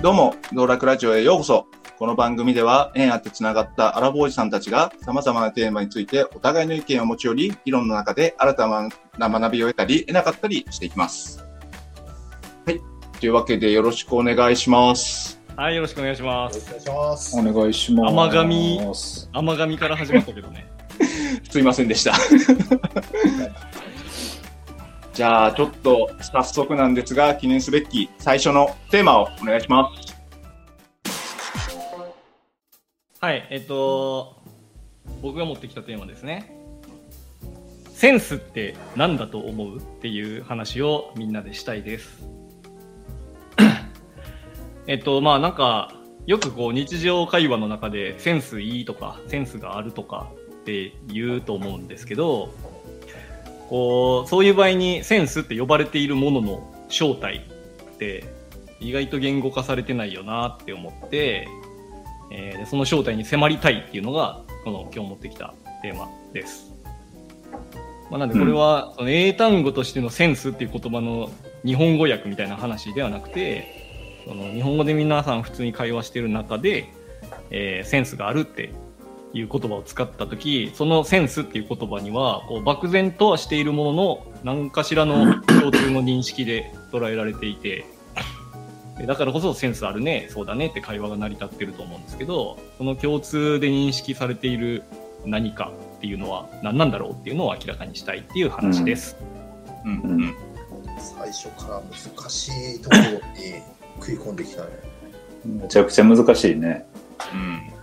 どうも、道楽ラジオへようこそ。この番組では、縁あってつながったアラボーイさんたちが様々なテーマについてお互いの意見を持ち寄り、議論の中で新たな学びを得たり、得なかったりしていきます。はい。というわけでよろしくお願いします。はい、よろしくお願いします。よろしくお願いします。お願いします。甘神甘神から始まったけどね。すいませんでした。じゃあ、ちょっと早速なんですが、記念すべき最初のテーマをお願いします。はい、えっと、僕が持ってきたテーマですね。センスって何だと思うっていう話をみんなでしたいです。えっと、まあなんか、よくこう日常会話の中でセンスいいとか、センスがあるとかって言うと思うんですけど、こう、そういう場合にセンスって呼ばれているものの正体って意外と言語化されてないよなって思って、えーでその正体に迫りたいっていうのがこの今日持ってきたテーマです。まあ、なんでこれは、その英単語としてのセンスっていう言葉の日本語訳みたいな話ではなくてその日本語で皆さん普通に会話してる中で、えーセンスがあるっていう言葉を使った時そのセンスっていう言葉にはこう漠然とはしているものの何かしらの共通の認識で捉えられていてでだからこそセンスあるねそうだねって会話が成り立ってると思うんですけどその共通で認識されている何かっていうのは何なんだろうっていうのを明らかにしたいっていう話です。うんうん。最初から難しいところに食い込んできたね。めちゃくちゃ難しいね。うん。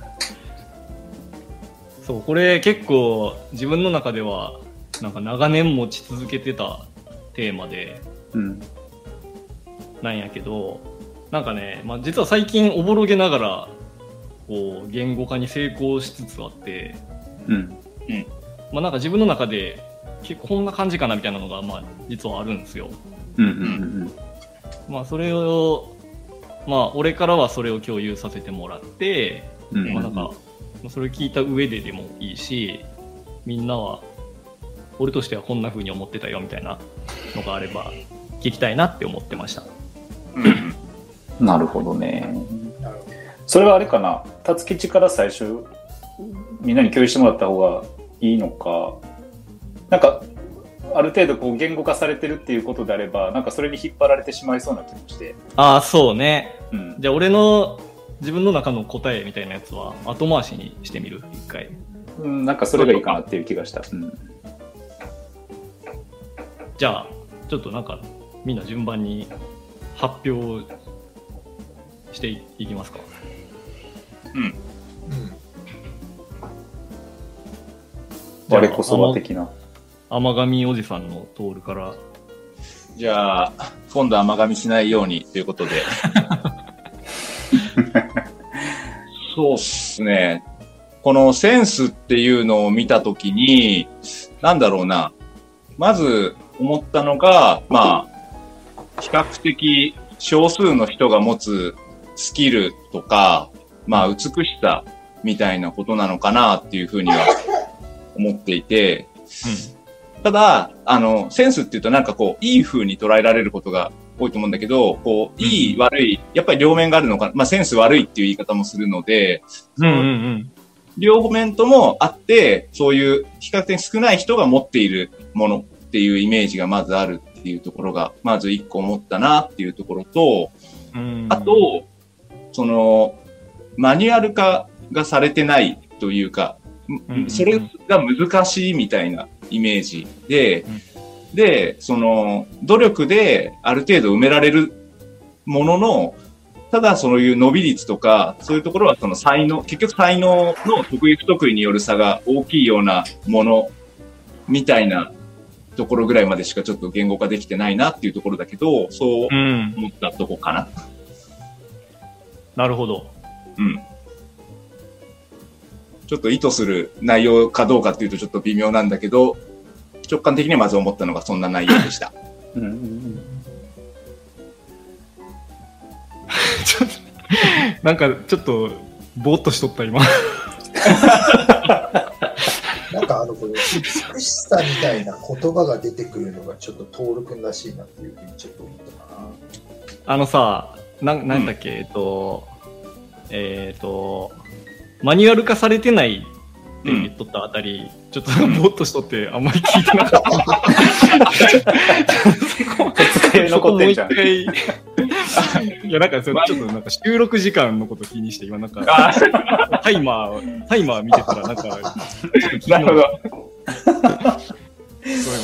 そうこれ結構自分の中ではなんか長年持ち続けてたテーマでうん。なんやけどなんかね、まあ、実は最近おぼろげながらこう言語化に成功しつつあって、うん。まあ、なんか自分の中で結構こんな感じかなみたいなのがまあ実はあるんですよ。うん。うん。まあそれをまあ俺からはそれを共有させてもらって、うん。まあなんかまあそれ聞いた上ででもいいしみんなは俺としてはこんな風に思ってたよみたいなのがあれば聞きたいなって思ってました。うん。なるほどね。それはあれかな。辰吉から最初、みんなに共有してもらった方がいいのか。なんか、ある程度こう言語化されてるっていうことであれば、なんかそれに引っ張られてしまいそうな気もして。ああそうねうん。じゃあ俺の自分の中の答えみたいなやつは後回しにしてみる？一回。うん、なんかそれがいいかなっていう気がした。うん。じゃあちょっとなんかみんな順番に発表していいきますか。うん。ど。じゃあ我こそは的な。甘神おじさんのトールから。じゃあ、今度甘噛みしないようにということで。そうっすね。このセンスっていうのを見たときに、なんだろうな。まず思ったのが、まあ、比較的少数の人が持つスキルとか、まあ、美しさみたいなことなのかなっていうふうには思っていて、ただ、あの、センスっていうとなんかこう、いい風に捉えられることが多いと思うんだけど、こう、いい、悪い、やっぱり両面があるのかな。まあ、センス悪いっていう言い方もするので、うんうんうん。両面ともあって、そういう比較的少ない人が持っているものっていうイメージがまずあるっていうところが、まず一個思ったなっていうところと、うんあ、と、その、マニュアル化がされてないというか、うんうんうんそれが難しいみたいなイメージで、で、その、努力である程度埋められるものの、ただそういう伸び率とか、そういうところはその才能、結局才能の得意不得意による差が大きいようなものみたいなところぐらいまでしかちょっと言語化できてないなっていうところだけど、そううん。思ったとこかな。なるほど。うん。ちょっと意図する内容かどうかっていうとちょっと微妙なんだけど、直感的にはまず思ったのがそんな内容でした。うんうんうん ちょっと、なんかちょっと、ぼーっとしとった今。なんかあの、これ、美しさみたいな言葉が出てくるのがちょっと徹君らしいなっていうふうにちょっと思ったかな。あのさ、なんなんだっけ、えっと、えっと、マニュアル化されてないって言っとったあたり、ちょっとぼーっとしとって、あんまり聞いてなかった。手残ってんじゃん。そこもう一回いや、なんかそれちょっとなんか収録時間のこと気にして、今なんか、あタイマー、タイマー見てたら、なんか、ちょっと気なるほど。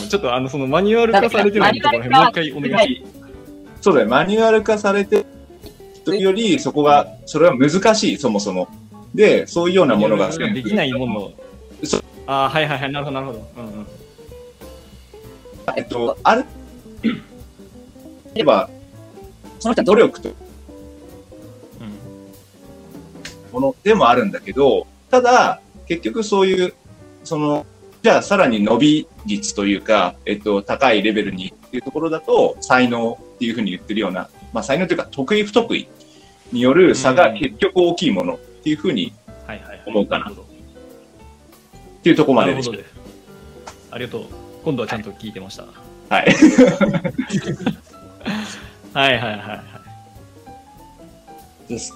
ちょっとあの、そのマニュアル化されてないところへんもう一回お願い。しそうだよ、マニュアル化されてより、そこが、それは難しい、そもそも。で、そういうようなものが、できないもの。そああ、はいはいはい、なるほど、なるほど。うんうん。えっと、ある、例えば、その人は努力というものでもあるんだけど、ただ、結局そういう、その、じゃあさらに伸び率というか、えっと、高いレベルにっていうところだと、才能っていうふうに言ってるような、まあ才能というか得意不得意による差が結局大きいものっていうふうにはいはいはい。思うかなるほどっていうところまででし。ありがとう。今度はちゃんと聞いてました。はい。はいはいはいはい。です。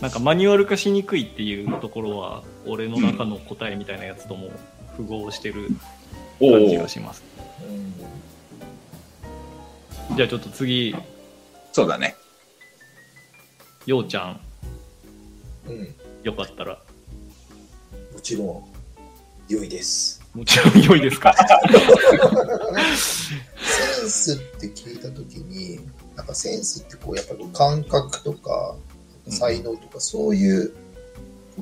なんかマニュアル化しにくいっていうところは、俺の中の答えみたいなやつとも符合してるお感じおがします。うんじゃあちょっと次、そうだね。ようちゃん、うん、よかったら、もちろん良いです。もちろん良いですか？センスって聞いたときに、なんかセンスってこうやっぱり感覚とか才能とかそういう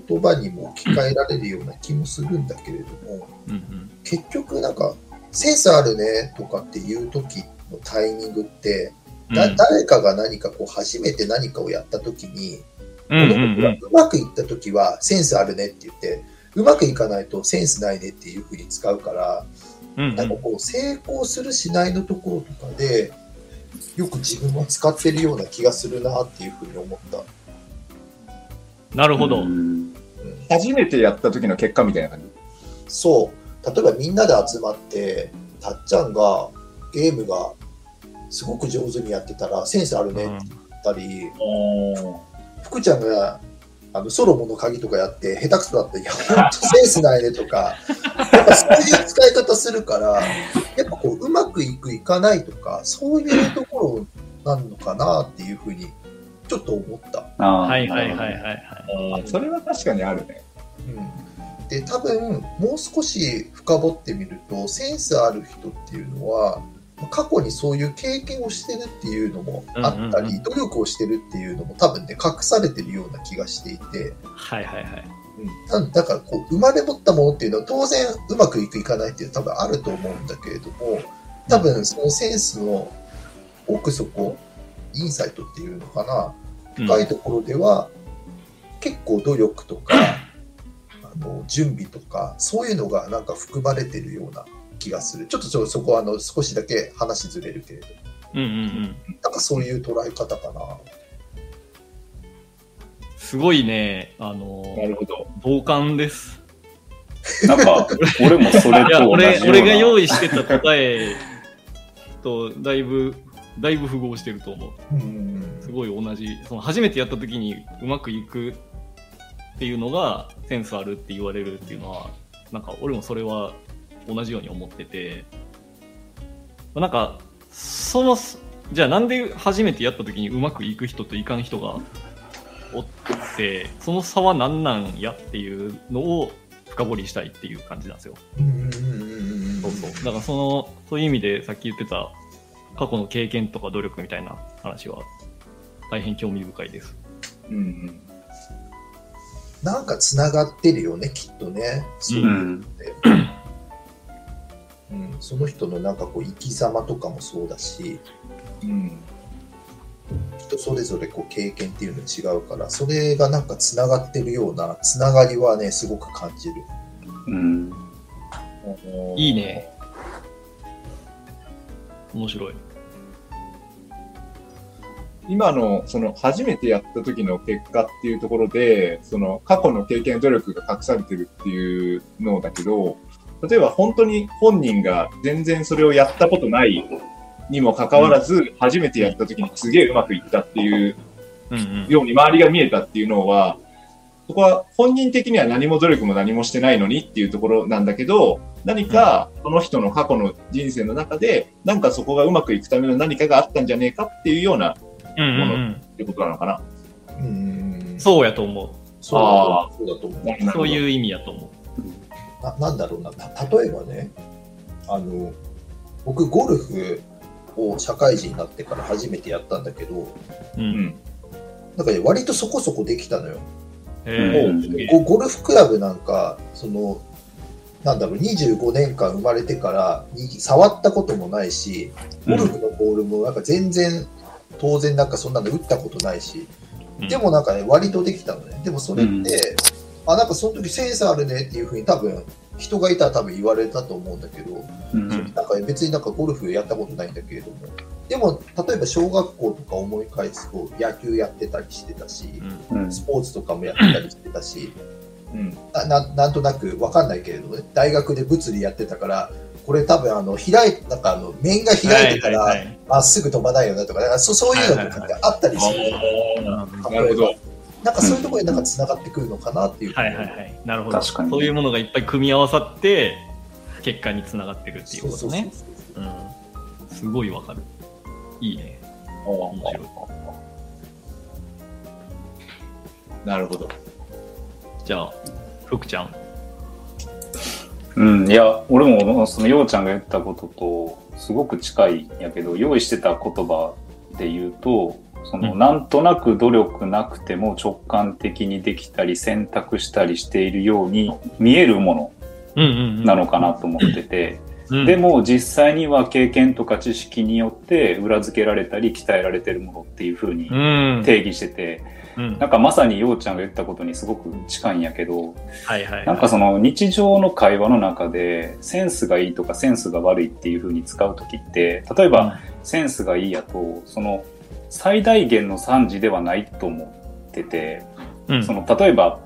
言葉にも置き換えられるような気もするんだけれども、うんうん。結局なんかセンスあるねとかっていう時のタイミングって、だうん誰かが何かこう初めて何かをやった時に、ううんうんの子がうまくいった時はセンスあるねって言って、うまくいかないとセンスないねっていうふうに使うから、うんうんなんかこう成功するしないのところとかで、よく自分は使ってるような気がするなっていうふうに思った。なるほど。初めてやった時の結果みたいな感じ？そう、例えばみんなで集まって、たっちゃんがゲームがすごく上手にやってたらセンスあるねって言ったり、福ちゃんがあのソロモンの鍵とかやって下手くそだったら、いや、本当センスないねとか、やっぱそういう使い方するから、やっぱこう、うまくいく、いかないとか、そういうところなのかなっていうふうに、ちょっと思った。ああはいはいはいはいはい。それは確かにあるね。うん、で、多分、もう少し深掘ってみると、センスある人っていうのは、過去にそういう経験をしてるっていうのもあったり、努力をしてるっていうのも多分ね、隠されてるような気がしていて、はいはいはい。うん、だだからこう生まれ持ったものっていうのは当然うまくいくいかないっていうのは多分あると思うんだけれども多分そのセンスの奥底インサイトっていうのかなうん。深いところでは結構努力とかあの準備とかそういうのがなんか含まれてるような気がするちょっとちょっとそこはあの少しだけ話ずれるけれどうんうんうん。なんかそういう捉え方かなすごいね、あの、るほど。同感です。なんか、俺もそれいや、と同じよう俺、な。俺が用意してた答えと、だいぶ、だいぶ符合してると思う。うんすごい同じ。その初めてやった時にうまくいくっていうのがセンスあるって言われるっていうのは、なんか俺もそれは同じように思ってて、なんか、その、じゃあなんで初めてやった時にうまくいく人といかん人がおって、その差は何なんやっていうのを深掘りしたいっていう感じなんですよ。そうそう。だからその、そういう意味でさっき言ってた過去の経験とか努力みたいな話は大変興味深いです。うんうん。なんかつながってるよね、きっとね。そういうのって。うん、その人のなんかこう生き様とかもそうだし、うん。人それぞれこう経験っていうの違うから、それがなんかつながってるようなつながりはね、すごく感じる。うん。いいね。面白い。今の、その、初めてやった時の結果っていうところで、その、過去の経験、努力が隠されてるっていうのだけど、例えば本当に本人が全然それをやったことないにもかかわらず、初めてやった時にすげえうまくいったっていうように周りが見えたっていうのは、そこは本人的には何も努力も何もしてないのにっていうところなんだけど、何かその人の過去の人生の中で、なんかそこがうまくいくための何かがあったんじゃねえかっていうようなっうんうんうん。てことなのかな。うんそうやと思う。そうあそうだと思う。そういう意味やと思ななんだろうな、た例えばね、あの、僕、ゴルフを社会人になってから初めてやったんだけど、う。んん。なんかね、割とそこそこできたのよ。へうゴゴルフクラブなんか、その、なんだろう、25年間生まれてからに触ったこともないし、ゴルフのボールもなんか全然、当然なんかそんなの打ったことないし、でもなんかね、割とできたのね。でもそれって、あ、なんかその時センスあるねっていうふうに多分、人がいたら多分言われたと思うんだけど、うん。なんか別になんかゴルフやったことないんだけれども、でも例えば小学校とか思い返すと野球やってたりしてたし、うん。スポーツとかもやってたりしてたし、うん。なななんとなくわかんないけれどもね、大学で物理やってたから、これ多分あの開いなんかあの面が開いてたはいはいはらい。まっすぐ飛ばないよねとか、なんかそそういうのとかってあったりする、なるほど。なんかそういうところでなんか繋がってくるのかなっていう。はいはいはい。なるほど。確かにそういうものがいっぱい組み合わさって、結果につながってるっていうことね。うん。すごいわかる。いいね。面白い。なるほど。じゃあ、福ちゃん。うん、いや、俺もそのようちゃんが言ったこととすごく近いんやけど、用意してた言葉で言うと、その、うん。なんとなく努力なくても直感的にできたり選択したりしているように見えるものなのかなと思ってて、うん。で、も実際には経験とか知識によって裏付けられたり鍛えられてるものっていうふうにうん。定義してて、うん。なんかまさにようちゃんが言ったことにすごく近いんやけど、はいはいはい。なんかその日常の会話の中でセンスがいいとかセンスが悪いっていう風に使う時って例えばセンスがいいやとその最大限の賛辞ではないと思っててうん、その例えば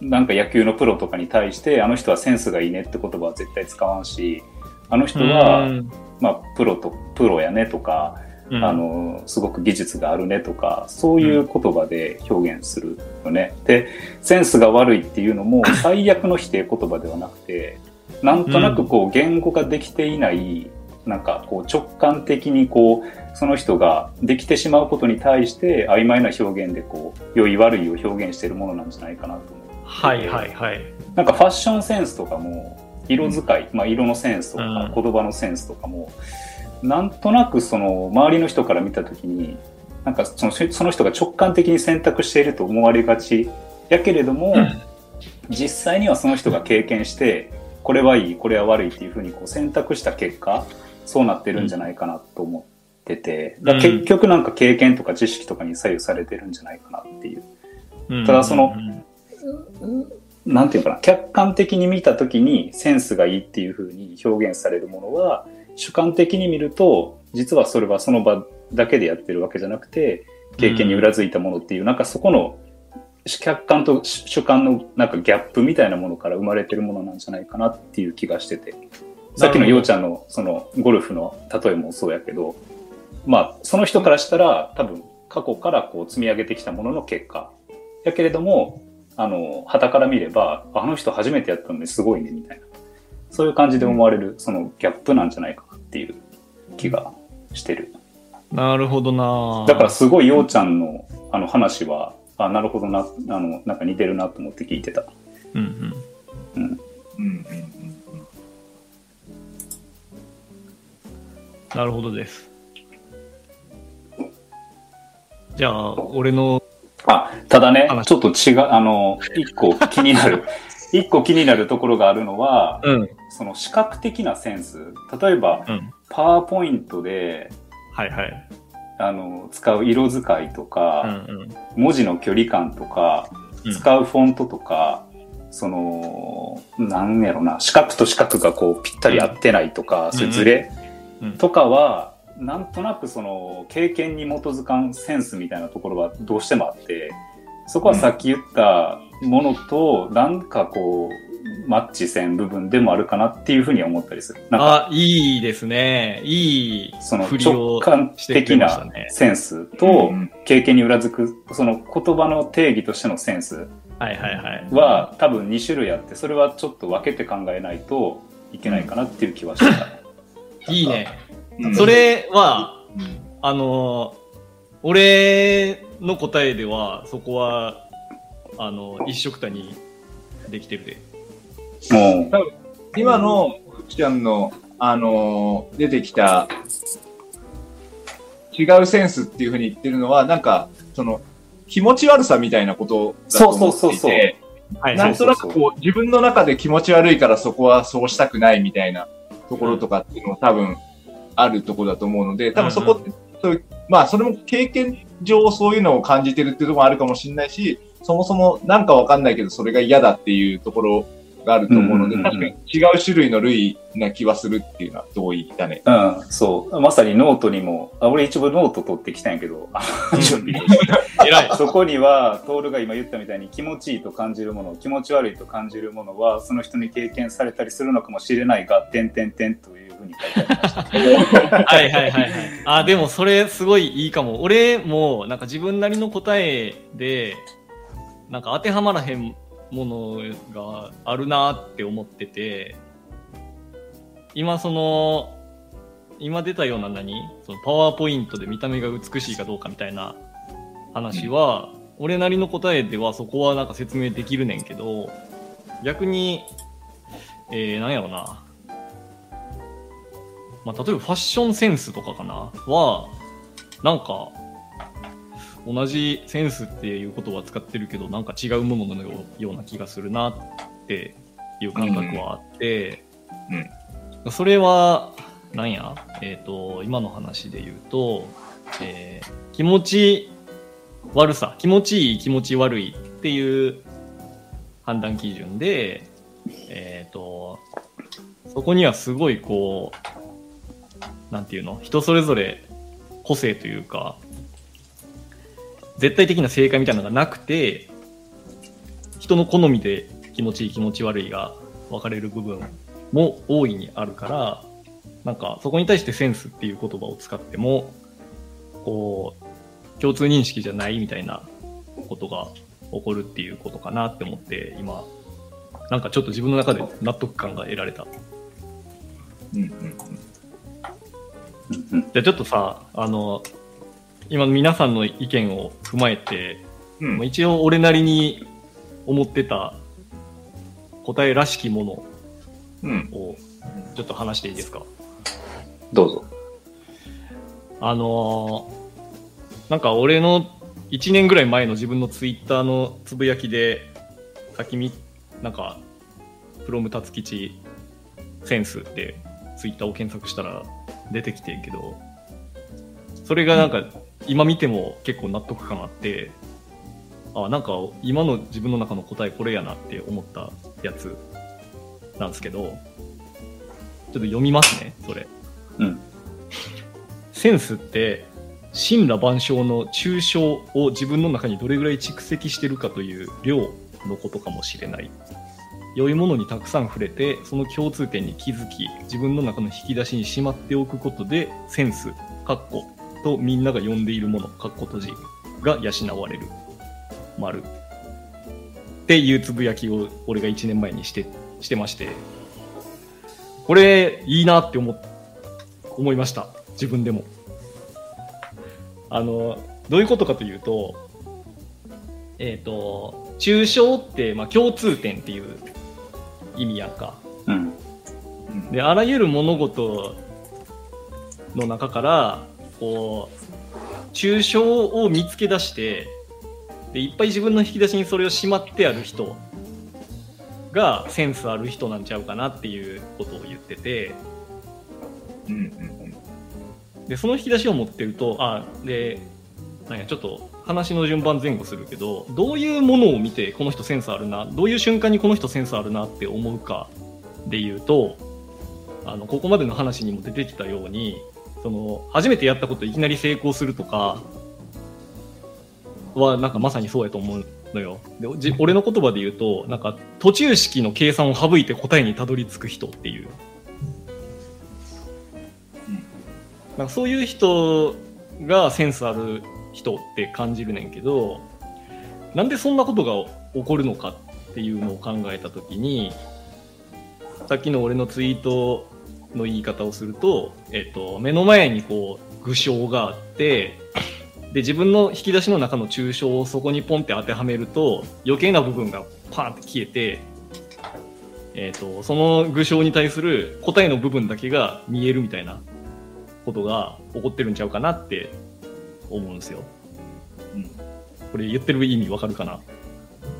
なんか野球のプロとかに対してあの人はセンスがいいねって言葉は絶対使わんしあの人は、うん。まあ、プロとプロやねとか、うん。あのすごく技術があるねとかそういう言葉で表現するよね。でセンスが悪いっていうのも 最悪の否定言葉ではなくてなんとなくこう言語ができていない、なんかこう直感的にこうその人ができてしまうことに対して曖昧な表現でこう良い悪いを表現しているものなんじゃないかなと思う。はいはいはい。なんかファッションセンスとかも色使い、まあ、色のセンスとか、うん言葉のセンスとかもなんとなくその周りの人から見た時になんかそのその人が直感的に選択していると思われがちやけれども、実際にはその人が経験してこれはいいこれは悪いっていうふうにこう選択した結果そうなってるんじゃないかなと思ってて、だ結局なんか経験とか知識とかに左右されてるんじゃないかなっていう。うんただそのうんなんていうかな、客観的に見たときにセンスがいいっていう風に表現されるものは、主観的に見ると、実はそれはその場だけでやってるわけじゃなくて、経験に裏付いたものっていう、なんかそこの客観と主観のなんかギャップみたいなものから生まれてるものなんじゃないかなっていう気がしてて。さっきのようちゃんのそのゴルフの例えもそうやけど、まあその人からしたら多分過去からこう積み上げてきたものの結果。やけれども、あの、旗から見れば、あの人初めてやったのにすごいね、みたいな。そういう感じで思われる、そのギャップなんじゃないかなっていう気がしてる。なるほどなだからすごいようちゃんのあの話は、あ、なるほどな、あの、なんか似てるなと思って聞いてた。うんうん。うん。うんうんうんなるほどです。じゃあ、俺の、あ、ただね、話ちょっと違う、あの、一個気になる、一個気になるところがあるのは、うん。その視覚的なセンス。例えば、うん。パワーポイントで、はいはい。あの、使う色使いとうんか、うん。文字の距離感とか、うん使うフォントとか、その、なんやろな、四角と四角がこうぴったり合ってないとか、うんそういうとかは、なんとなくその経験に基づかんセンスみたいなところはどうしてもあって、そこはさっき言ったものと、なんかこう、マッチせん部分でもあるかなっていうふうに思ったりする。なんかあ、いいですね。いいその直感的な。センスうとん経験に裏付くその言葉の定義としてのセンスはいはいはい。は多分2種類あってそれはちょっと分けて考えないといけないかなっていう気はした。いいね。うん。それは、うん。あのー俺の答えでは、そこは、あの一緒くたにできてるで。も今のふくちゃんの、あのー出てきた違うセンスっていうふうに言ってるのは、なんか、その、気持ち悪さみたいなことだと思っていて、そうそうそうそう。はい。なんとなくこう、自分の中で気持ち悪いからそこはそうしたくないみたいなところとかっていうのは多分あるところだと思うので、多分そこって、そういうまあそれも経験上そういうのを感じてるっていうところもあるかもしれないし、そもそもなんかわかんないけどそれが嫌だっていうところがあると思うので、確かに違う種類の類な気はするっていうのは同意だね。うん、そう。まさにノートにも、あ俺一部ノート取ってきたんやけど。そこには、トールが今言ったみたいに気持ちいいと感じるもの、気持ち悪いと感じるものは、その人に経験されたりするのかもしれないが、点点点というふうに書いてありました。はいはいはいはい。あ、でもそれすごいいいかも。俺もなんか自分なりの答えで、なんか当てはまらへんものがあるなって思ってて、今その、今出たような何？そのパワーポイントで見た目が美しいかどうかみたいな話は、俺なりの答えではそこはなんか説明できるねんけど、逆に、えー、なんやろな。まあ、例えばファッションセンスとかかな？は、なんか、同じセンスっていう言葉は使ってるけど、なんか違うもののような気がするなっていう感覚はあって、それは、なんや、えっ、と、今の話で言うと、えー気持ち悪さ、気持ちいい、気持ち悪いっていう判断基準で、えっ、と、そこにはすごいこう、なんていうの？人それぞれ個性というか、絶対的な正解みたいなのがなくて、人の好みで気持ちいい気持ち悪いが分かれる部分も大いにあるから、なんかそこに対してセンスっていう言葉を使っても、こう、共通認識じゃないみたいなことが起こるっていうことかなって思って、今、なんかちょっと自分の中で納得感が得られた。うんうんうんじゃあちょっとさ、あの、今皆さんの意見を踏まえて、うん。まあ一応俺なりに思ってた答えらしきもうん。のをちょっと話していいですか？どうぞ。あのーなんか俺の1年ぐらい前の自分のツイッターのつぶやきで、さっきみ、なんか、プロム達吉センスってツイッターを検索したら出てきてんけど、それがなんか今見ても結構納得感あって、あ、なんか今の自分の中の答えこれやなって思ったやつなんですけど、ちょっと読みますね、それ。うん。センスって神羅万象の抽象を自分の中にどれぐらい蓄積してるかという量のことかもしれない良いものにたくさん触れてその共通点に気づき自分の中の引き出しにしまっておくことでセンスかっことみんなが呼んでいるものかっこ閉じが養われる。丸。っていうつぶやきを俺が1年前にしてしてまして。これいいなって思思いました。自分でも。あのどういうことかというとえっ、と抽象って、まあ、共通点っていう意味やんか。うん。であらゆる物事の中からこう抽象を見つけ出してでいっぱい自分の引き出しにそれをしまってある人がセンスある人なんちゃうかなっていうことを言ってて。うんうんでその引き出しを持ってるとあでなんやちょっと話の順番前後するけどどういうものを見てこの人センスあるなどういう瞬間にこの人センスあるなって思うかで言うとあのここまでの話にも出てきたようにその初めてやったこといきなり成功するとかはなんかまさにそうやと思うのよ。でじ俺の言葉で言うと、なんか途中式の計算を省いて答えにたどり着く人っていう。なんかそういう人がセンスある人って感じるねんけど、なんでそんなことが起こるのかっていうのを考えたときに、さっきの俺のツイートの言い方をすると、えっ、と、目の前にこう、具象があって、で、自分の引き出しの中の抽象をそこにポンって当てはめると、余計な部分がパーンって消えて、えっ、と、その具象に対する答えの部分だけが見えるみたいなことが起こってるんちゃうかなって思うんですよ。うんこれ言ってる意味わかるかな？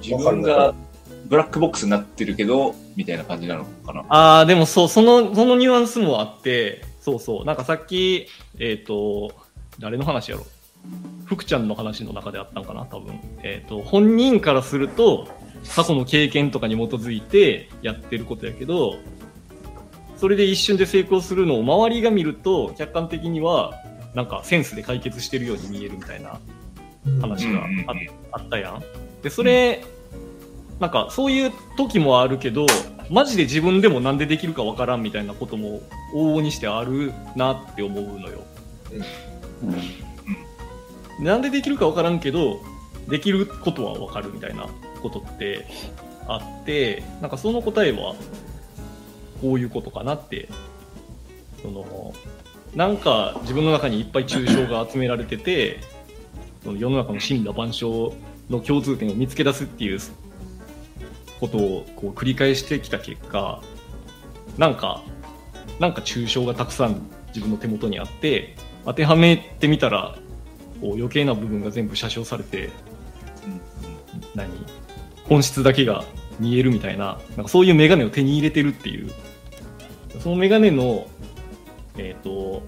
自分がブラックボックスになってるけど、みたいな感じなのかな？ああ、でもそう、その、そのニュアンスもあって、そうそう、なんかさっき、えっ、と、誰の話やろ？福ちゃんの話の中であったんかな、多分。えっ、と、本人からすると、過去の経験とかに基づいてやってることやけど、それで一瞬で成功するのを周りが見ると、客観的には、なんかセンスで解決してるように見えるみたいな話があ,、ったやん。で、それ、なんかそういう時もあるけど、マジで自分でもなんでできるかわからんみたいなことも往々にしてあるなって思うのよ。なんでできるかわからんけど、できることはわかるみたいなことってあって、なんかその答えはこういうことかなって、その、なんか自分の中にいっぱい抽象が集められてて、その世の中の真羅万象の共通点を見つけ出すっていうことをこう繰り返してきた結果、なんか、なんか抽象がたくさん自分の手元にあって、当てはめてみたら、こう余計な部分が全部写生されて、何本質だけが見えるみたいな、なんかそういうメガネを手に入れてるっていう、そのメガネの、えっ、と、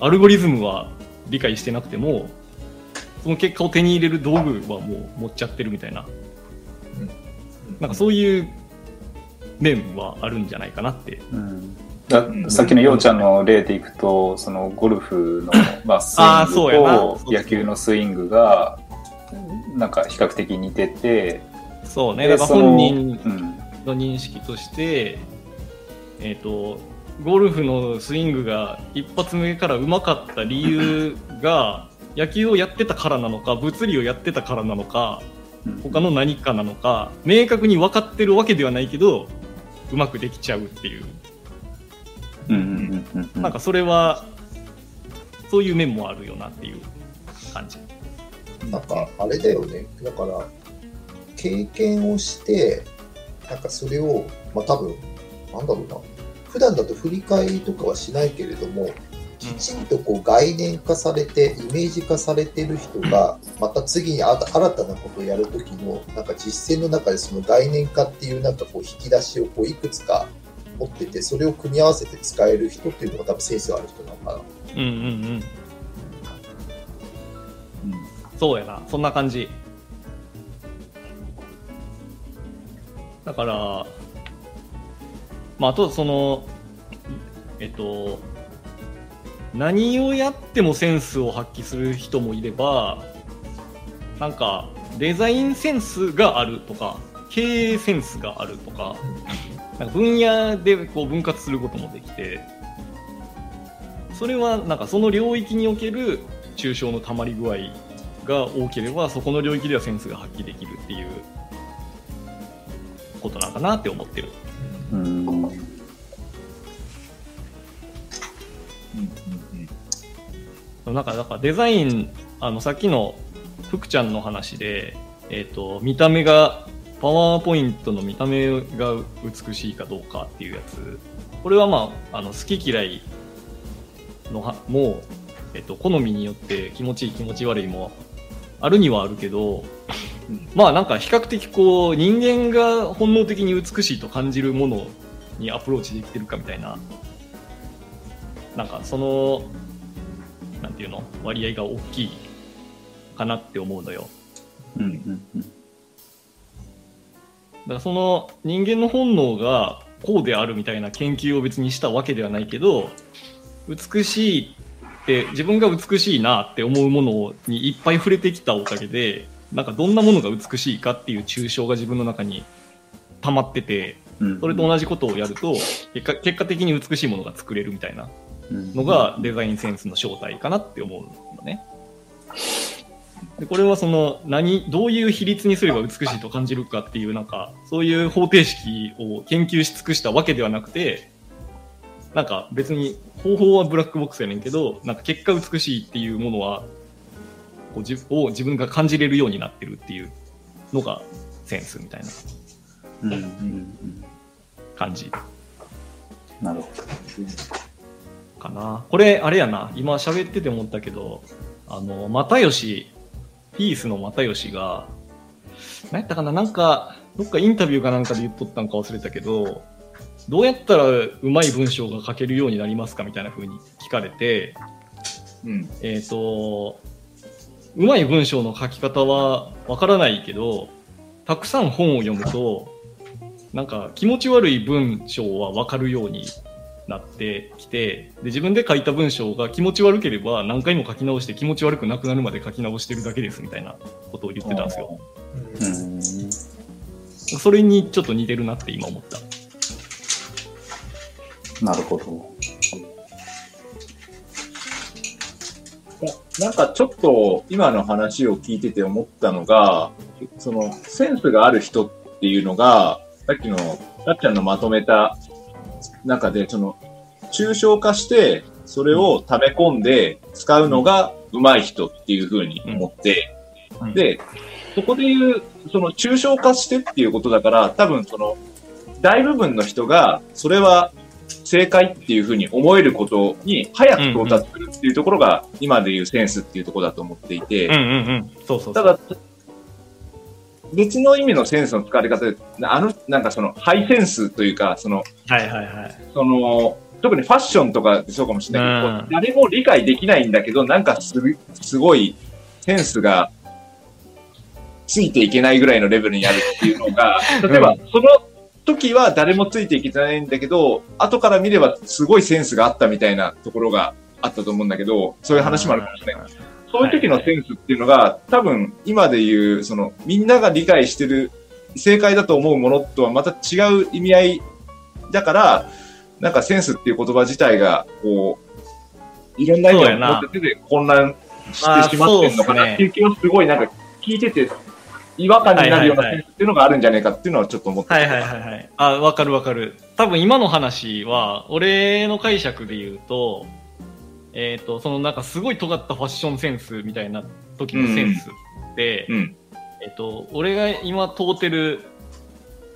アルゴリズムは理解してなくても、その結果を手に入れる道具はもう持っちゃってるみたいな、なんかそういう面はあるんじゃないかなって。うん。ださっきのようちゃんの例でいくと、そのゴルフの、まあ、スイングと野球のスイングが、なんか比較的似てて、そうね、でだから本人うん。の認識として、えっ、と、ゴルフのスイングが一発目からうまかった理由が、野球をやってたからなのか、物理をやってたからなのか、他の何かなのか、明確に分かってるわけではないけど、うまくできちゃうっていう。なんかそれは、そういう面もあるよなっていう感じ。なんかあれだよね、だから経験をして、なんかそれを、まあ多分なんだろうな、普段だと振り返りとかはしないけれども、きちんとこう概念化されて、イメージ化されてる人が、また次にあ新たなことをやるときの、なんか実践の中でその概念化っていうなんかこう引き出しをこういくつか持ってて、それを組み合わせて使える人っていうのが多分センスがある人なのかな。うんうんうん。そうやな、そんな感じ。だから、まあ、あとその、えっと、何をやってもセンスを発揮する人もいれば、なんか、デザインセンスがあるとか、経営センスがあるとか、なんか分野でこう分割することもできて、それはなんかその領域における抽象のたまり具合が多ければそこの領域ではセンスが発揮できるっていうことなんかなって思ってる。うん。うん、うんなんかだかデザインあのさっきの福ちゃんの話で、えっと見た目がパワーポイントの見た目が美しいかどうかっていうやつ。これはまああの好き嫌いのはもう、えっと好みによって気持ちいい気持ち悪いもあるにはあるけど、まあなんか比較的こう人間が本能的に美しいと感じるものにアプローチできてるかみたいな。なんかそのなんていうの？割合が大きいかなって思うのよ。うんうんうん。だからその人間の本能がこうであるみたいな研究を別にしたわけではないけど美しいって自分が美しいなって思うものにいっぱい触れてきたおかげでなんかどんなものが美しいかっていう抽象が自分の中に溜まってて、うんそれと同じことをやると、結果結果的に美しいものが作れるみたいなうんのがデザインセンスの正体かなって思うのね。でこれはその何どういう比率にすれば美しいと感じるかっていうなんかそういう方程式を研究し尽くしたわけではなくてなんか別に方法はブラックボックスやねんけどなんか結果美しいっていうものはこう自を自分が感じれるようになってるっていうのがセンスみたいな。うんうんうん。感じ。なるほかな。これ、あれやな、今喋ってて思ったけど、あの、又吉、ピースの又吉が、何やったかな、なんか、どっかインタビューかなんかで言っとったんか忘れたけど、どうやったらうまい文章が書けるようになりますかみたいな風に聞かれて、うん。えっ、と、うまい文章の書き方はわからないけど、たくさん本を読むと、なんか気持ち悪い文章はわかるようになってきてで、自分で書いた文章が気持ち悪ければ何回も書き直して気持ち悪くなくなるまで書き直してるだけですみたいなことを言ってたんですよ。ど。うんそれにちょっと似てるなって今思った。なるほど。なんかちょっと今の話を聞いてて思ったのが、そのセンスがある人っていうのが、さっきのたっちゃんのまとめた中で、その抽象化して、それを溜め込んで使うのが上手い人っていうふうに思って、うん。で、そこで言う、その抽象化してっていうことだから、多分その大部分の人が、それは正解っていうふうに思えることに早く到達するっていうところが、今でいうセンスっていうところだと思っていて。ただ、別の意味のセンスの使われ方で、あの、なんかその、ハイセンスというか、その、はいはいはい。その、特にファッションとかそうかもしれないけど、うん誰も理解できないんだけど、なんかすすごいセンスがついていけないぐらいのレベルにあるっていうのが、例えば、その時は誰もついていけてないんだけど、後から見ればすごいセンスがあったみたいなところがあったと思うんだけど、そういう話もあるかもしれない。そういう時のセンスっていうのが、多分今で言う、その、みんなが理解してる、正解だと思うものとはまた違う意味合いだから、なんかセンスっていう言葉自体が、こう、いろんな意味を持ってて混乱してしまってるのかなっていう気はすごいなんか聞いてて、違和感になるようなセンスっていうのがあるんじゃないかっていうのはちょっと思ってはいはいはいはい。あ、わかるわかる。多分今の話は、俺の解釈で言うと、えっ、と、そのなんかすごい尖ったファッションセンスみたいな時のセンスって、うん。えっ、と、俺が今問うてる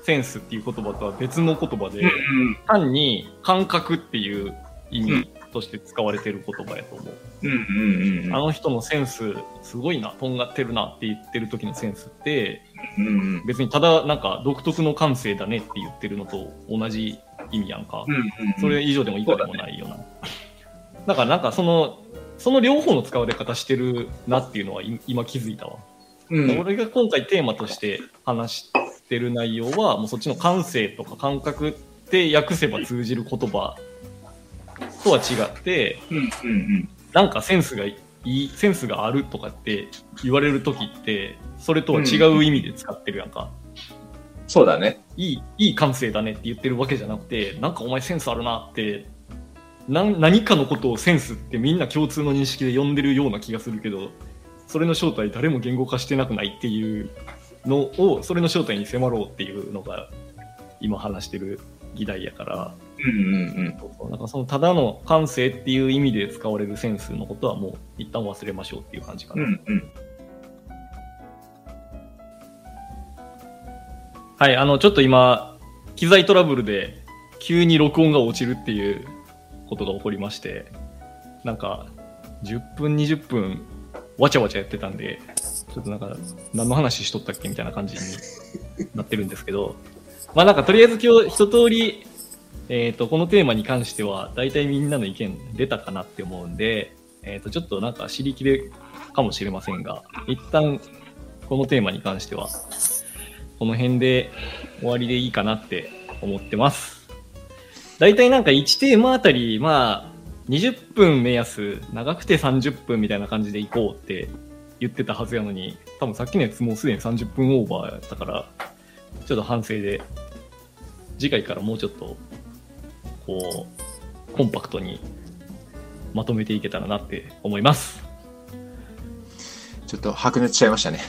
センスっていう言葉とは別の言葉で、うん。単に感覚っていう意味として使われてる言葉やと思う。うん。うん。うん。あの人のセンス、すごいな、とんがってるなって言ってる時のセンスって、うん。別にただなんか独特の感性だねって言ってるのと同じ意味やんか。うん。それ以上でも以下でもないような。だからなんかその、その両方の使われ方してるなっていうのは今今気づいたわ。うん。俺が今回テーマとして話してる内容は、もうそっちの感性とか感覚って訳せば通じる言葉とは違って、うん。うん。なんかセンスがいい、センスがあるとかって言われるときって、それとは違う意味で使ってるやんか。そうだね。いい、いい感性だねって言ってるわけじゃなくて、なんかお前センスあるなって、何かのことをセンスってみんな共通の認識で呼んでるような気がするけど、それの正体誰も言語化してなくないっていうのを、それの正体に迫ろうっていうのが今話してる議題やから、うん。うん。そうそうなんかそのただの感性っていう意味で使われるセンスのことはもう一旦忘れましょうっていう感じかな。うん。うん。はい、あの、ちょっと今、機材トラブルで急に録音が落ちるっていうことが起こりまして、なんか、10分、20分、わちゃわちゃやってたんで、ちょっとなんか、何の話しとったっけみたいな感じになってるんですけど、まあなんか、とりあえず今日一通り、えっ、と、このテーマに関しては、大体みんなの意見出たかなって思うんで、えっ、と、ちょっとなんか、知りきれかもしれませんが、一旦、このテーマに関しては、この辺で終わりでいいかなって思ってます。大体なんか1テーマあたり、まあ、20分目安、長くて30分みたいな感じでいこうって言ってたはずやのに、多分さっきのやつもうすでに30分オーバーやったから、ちょっと反省で、次回からもうちょっと、こう、コンパクトにまとめていけたらなって思います。ちょっと白熱しちゃいましたね。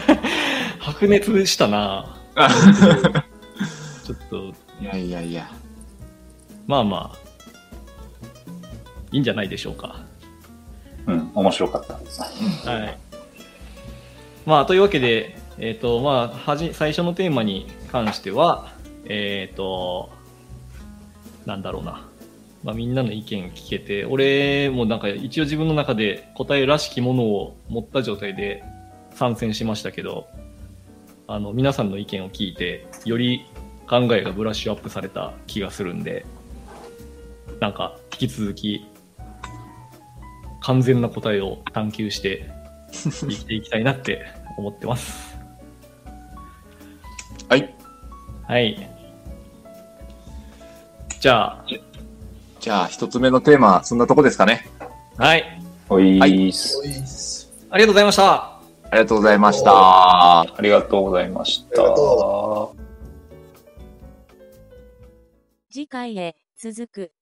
白熱したな ちょっと、いやいやいや。まあまあ、いいんじゃないでしょうか。うん、面白かった。はい。まあ、というわけで、えっ、と、まあ、はじ、最初のテーマに関しては、えっ、と、なんだろうな。まあ、みんなの意見聞けて、俺もなんか一応自分の中で答えらしきものを持った状態で参戦しましたけど、あの、皆さんの意見を聞いて、より考えがブラッシュアップされた気がするんで、なんか、引き続き、完全な答えを探求して 生きていきたいなって思ってます。はい。はい。じゃあ、じゃあ、一つ目のテーマ、そんなとこですかね。はい。おいはいーす。おいっすありがとうございました。ありがとうございました。ありがとうございました。ありがと次回へ続く。